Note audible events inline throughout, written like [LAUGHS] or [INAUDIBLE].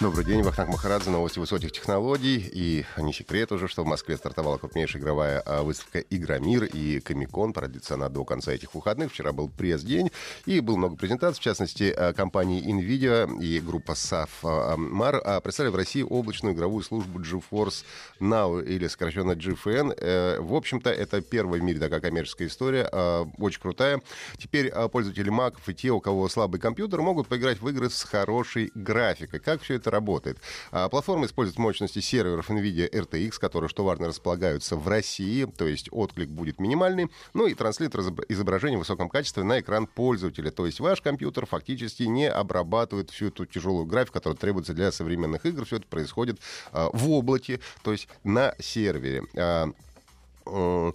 Добрый день, Вахтанг Махарадзе, новости высоких технологий. И не секрет уже, что в Москве стартовала крупнейшая игровая а, выставка «Игромир» и «Комикон». Продлится она до конца этих выходных. Вчера был пресс-день, и было много презентаций. В частности, а, компании NVIDIA и группа SAF-MAR а, представили в России облачную игровую службу GeForce Now, или сокращенно GFN. Э, в общем-то, это первая в мире такая коммерческая история, очень крутая. Теперь пользователи Mac и те, у кого слабый компьютер, могут поиграть в игры с хорошей графикой. Как все это это работает. А, платформа использует мощности серверов NVIDIA RTX, которые, что важно, располагаются в России, то есть отклик будет минимальный, ну и транслирует изображение в высоком качестве на экран пользователя. То есть ваш компьютер фактически не обрабатывает всю эту тяжелую графику, которая требуется для современных игр. Все это происходит а, в облаке, то есть на сервере. А, Э,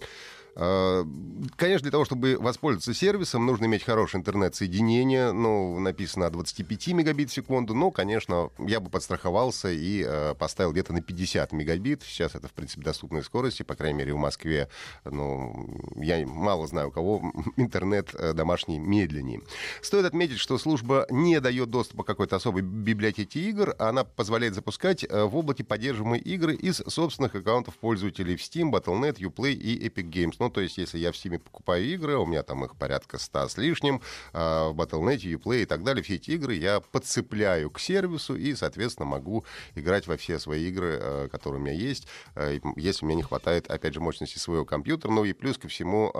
конечно, для того, чтобы воспользоваться сервисом, нужно иметь хорошее интернет-соединение. Ну, написано 25 мегабит в секунду. Но, конечно, я бы подстраховался и э, поставил где-то на 50 мегабит. Сейчас это, в принципе, доступные скорости. По крайней мере, в Москве, ну, я мало знаю, у кого [LAUGHS] интернет э, домашний медленнее. Стоит отметить, что служба не дает доступа какой-то особой библиотеке игр. Она позволяет запускать э, в облаке поддерживаемые игры из собственных аккаунтов пользователей в Steam, Battle.net, Uplay и Epic Games. Ну, то есть, если я в Steam покупаю игры, у меня там их порядка 100 с лишним, а в Battle.net, Uplay и так далее, все эти игры я подцепляю к сервису и, соответственно, могу играть во все свои игры, э, которые у меня есть, э, если мне не хватает, опять же, мощности своего компьютера. Ну и плюс ко всему,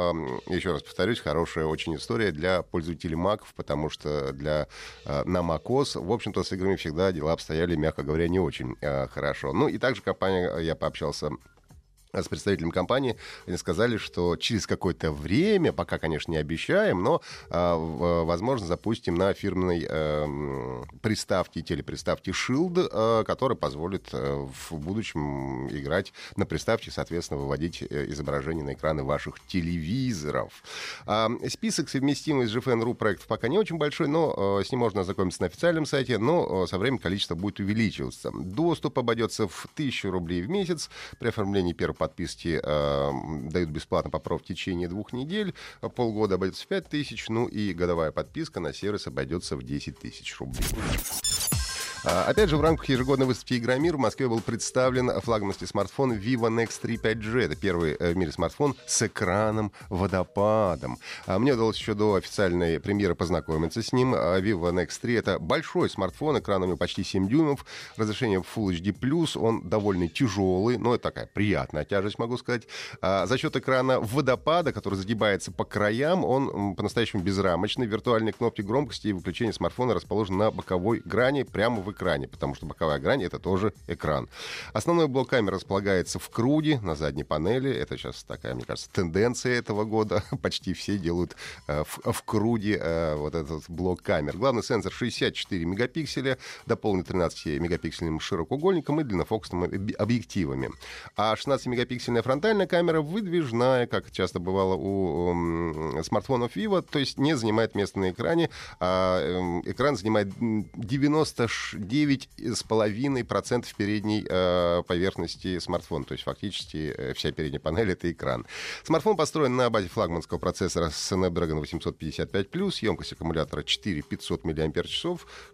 еще раз повторюсь, хорошая очень история для пользователей Mac, потому что для, э, на macOS, в общем-то, с играми всегда дела обстояли, мягко говоря, не очень хорошо. Ну и также компания, я пообщался с представителем компании, они сказали, что через какое-то время, пока, конечно, не обещаем, но, а, возможно, запустим на фирменной э, приставке, телеприставке Shield, э, которая позволит э, в будущем играть на приставке, соответственно, выводить изображение на экраны ваших телевизоров. А, список совместимый с GFN.ru проектов пока не очень большой, но с ним можно ознакомиться на официальном сайте, но со временем количество будет увеличиваться. Доступ обойдется в 1000 рублей в месяц при оформлении первого подписки э, дают бесплатно по в течение двух недель. Полгода обойдется в 5 тысяч, ну и годовая подписка на сервис обойдется в 10 тысяч рублей. А, опять же, в рамках ежегодной выставки «Игромир» в Москве был представлен флагманский смартфон Vivo Nex 3 5G. Это первый э, в мире смартфон с экраном-водопадом. А, мне удалось еще до официальной премьеры познакомиться с ним. А, Vivo Nex 3 — это большой смартфон, экран у него почти 7 дюймов, разрешение Full HD+, он довольно тяжелый, но это такая приятная тяжесть, могу сказать. За счет экрана водопада, который загибается по краям, он по-настоящему безрамочный. Виртуальные кнопки громкости и выключения смартфона расположены на боковой грани прямо в экране, потому что боковая грань — это тоже экран. Основной блок камеры располагается в круге на задней панели. Это сейчас такая, мне кажется, тенденция этого года. [LAUGHS] Почти все делают э, в, в круге э, вот этот блок камер. Главный сенсор 64 мегапикселя, дополнен 13-мегапиксельным широкоугольником и длиннофокусными объективами. А 16-мегапиксельная фронтальная камера выдвижная, как часто бывало у э, смартфонов Vivo, то есть не занимает место на экране, а э, экран занимает 96 9,5% передней э, поверхности смартфона. То есть фактически э, вся передняя панель — это экран. Смартфон построен на базе флагманского процессора Snapdragon 855+, емкость аккумулятора 4500 мАч,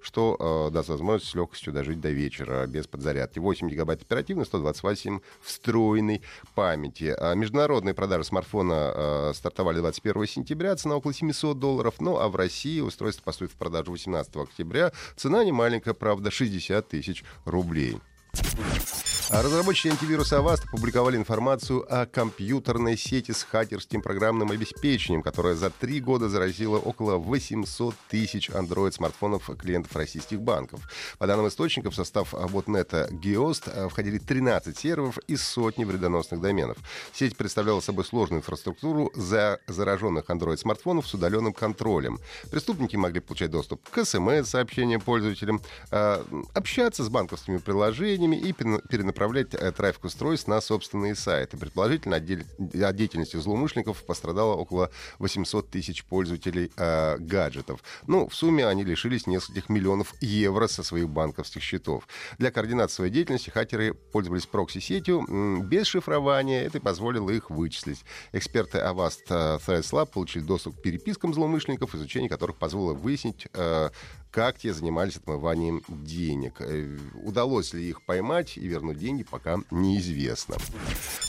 что э, даст возможность с легкостью дожить до вечера без подзарядки. 8 гигабайт оперативной, 128 встроенной памяти. А международные продажи смартфона э, стартовали 21 сентября, цена около 700 долларов, ну а в России устройство поступит в продажу 18 октября. Цена не правда, правда, 60 тысяч рублей. А разработчики антивируса Avast опубликовали информацию о компьютерной сети с хакерским программным обеспечением, которая за три года заразила около 800 тысяч Android-смартфонов клиентов российских банков. По данным источников, в состав ботнета Geost входили 13 серверов и сотни вредоносных доменов. Сеть представляла собой сложную инфраструктуру за зараженных Android-смартфонов с удаленным контролем. Преступники могли получать доступ к смс-сообщениям пользователям, э, общаться с банковскими приложениями и перенаправлять направлять э, трафик устройств на собственные сайты. Предположительно, от деятельности злоумышленников пострадало около 800 тысяч пользователей э, гаджетов. Ну, в сумме они лишились нескольких миллионов евро со своих банковских счетов. Для координации своей деятельности хакеры пользовались прокси-сетью без шифрования. Это позволило их вычислить. Эксперты Avast э, Threats Lab получили доступ к перепискам злоумышленников, изучение которых позволило выяснить, э, как те занимались отмыванием денег. Э, удалось ли их поймать и вернуть деньги, пока неизвестно.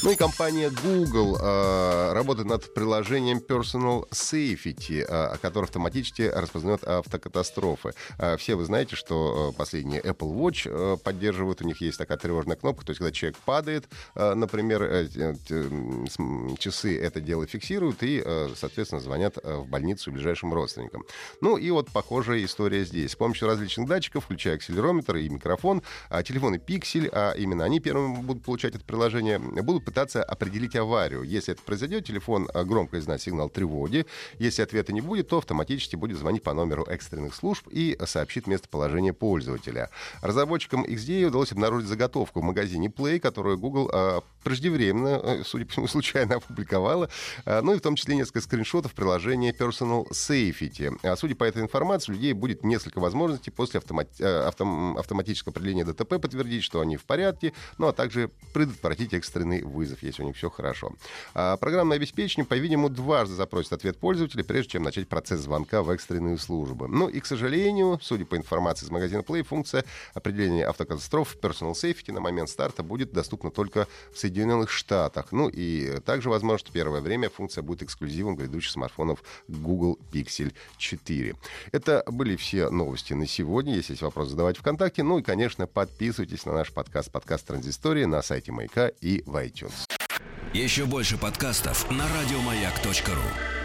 Ну и компания Google э, работает над приложением Personal Safety, э, который автоматически распознает автокатастрофы. Э, все вы знаете, что э, последние Apple Watch э, поддерживают, у них есть такая тревожная кнопка, то есть когда человек падает, э, например, э, э, часы это дело фиксируют и, э, соответственно, звонят э, в больницу ближайшим родственникам. Ну и вот похожая история здесь. С помощью различных датчиков, включая акселерометр и микрофон, а телефоны Pixel, а именно они первыми будут получать это приложение, будут пытаться определить аварию. Если это произойдет, телефон а, громко издаст сигнал тревоги. Если ответа не будет, то автоматически будет звонить по номеру экстренных служб и сообщит местоположение пользователя. Разработчикам XDA удалось обнаружить заготовку в магазине Play, которую Google а, преждевременно, э, судя по всему, [LAUGHS] случайно опубликовала, ну и в том числе несколько скриншотов приложения Personal Safety. А судя по этой информации, людей будет несколько несколько возможностей после автомат... Э, автом... автоматического определения ДТП подтвердить, что они в порядке, ну а также предотвратить экстренный вызов, если у них все хорошо. А программное обеспечение, по-видимому, дважды запросит ответ пользователя, прежде чем начать процесс звонка в экстренную службу. Ну и, к сожалению, судя по информации из магазина Play, функция определения автокатастроф Personal Safety на момент старта будет доступна только в Соединенных Штатах. Ну и также возможно, что первое время функция будет эксклюзивом грядущих смартфонов Google Pixel 4. Это были все новости на сегодня. Если есть вопросы, задавайте ВКонтакте. Ну и, конечно, подписывайтесь на наш подкаст «Подкаст Транзистория» на сайте Маяка и в iTunes. Еще больше подкастов на радиомаяк.ру